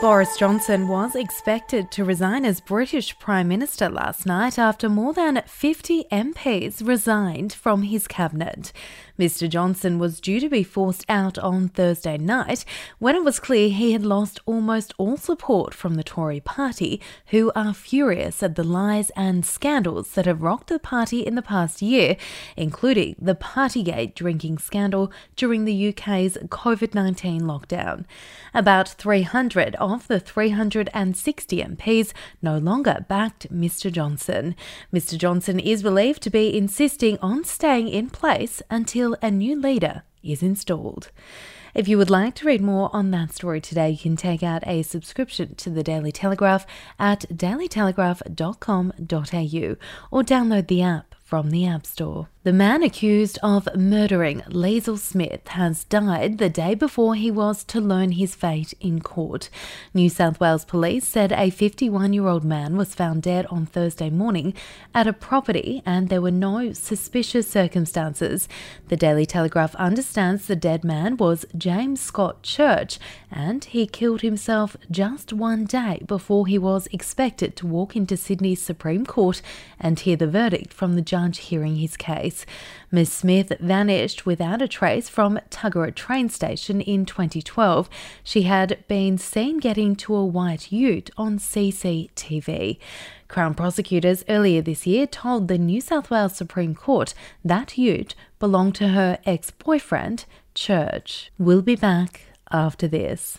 Boris Johnson was expected to resign as British Prime Minister last night after more than 50 MPs resigned from his cabinet. Mr. Johnson was due to be forced out on Thursday night when it was clear he had lost almost all support from the Tory party, who are furious at the lies and scandals that have rocked the party in the past year, including the Partygate drinking scandal during the UK's COVID 19 lockdown. About 300 of the 360 MPs no longer backed Mr. Johnson. Mr. Johnson is believed to be insisting on staying in place until a new leader is installed. If you would like to read more on that story today, you can take out a subscription to the Daily Telegraph at dailytelegraph.com.au or download the app from the App Store. The man accused of murdering Liesl Smith has died the day before he was to learn his fate in court. New South Wales police said a 51 year old man was found dead on Thursday morning at a property and there were no suspicious circumstances. The Daily Telegraph understands the dead man was James Scott Church and he killed himself just one day before he was expected to walk into Sydney's Supreme Court and hear the verdict from the judge hearing his case. Ms. Smith vanished without a trace from Tuggerah train station in 2012. She had been seen getting to a white ute on CCTV. Crown prosecutors earlier this year told the New South Wales Supreme Court that ute belonged to her ex boyfriend, Church. We'll be back after this.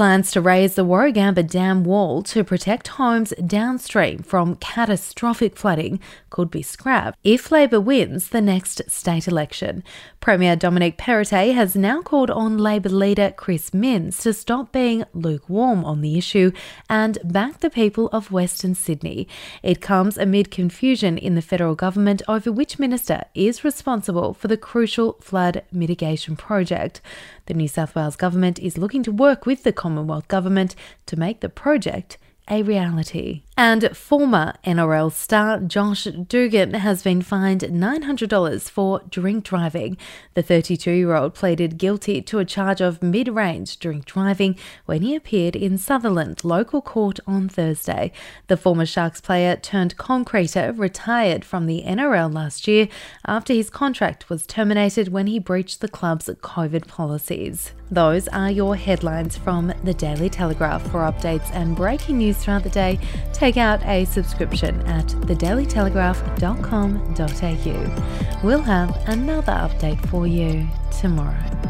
Plans to raise the Warragamba Dam wall to protect homes downstream from catastrophic flooding could be scrapped if Labor wins the next state election. Premier Dominic Perrottet has now called on Labor leader Chris Minns to stop being lukewarm on the issue and back the people of Western Sydney. It comes amid confusion in the federal government over which minister is responsible for the crucial flood mitigation project. The New South Wales government is looking to work with the Commonwealth Government to make the project a reality. And former NRL star Josh Dugan has been fined $900 for drink driving. The 32 year old pleaded guilty to a charge of mid range drink driving when he appeared in Sutherland local court on Thursday. The former Sharks player turned concreter retired from the NRL last year after his contract was terminated when he breached the club's COVID policies. Those are your headlines from the Daily Telegraph. For updates and breaking news throughout the day, take Take out a subscription at thedailytelegraph.com.au. We'll have another update for you tomorrow.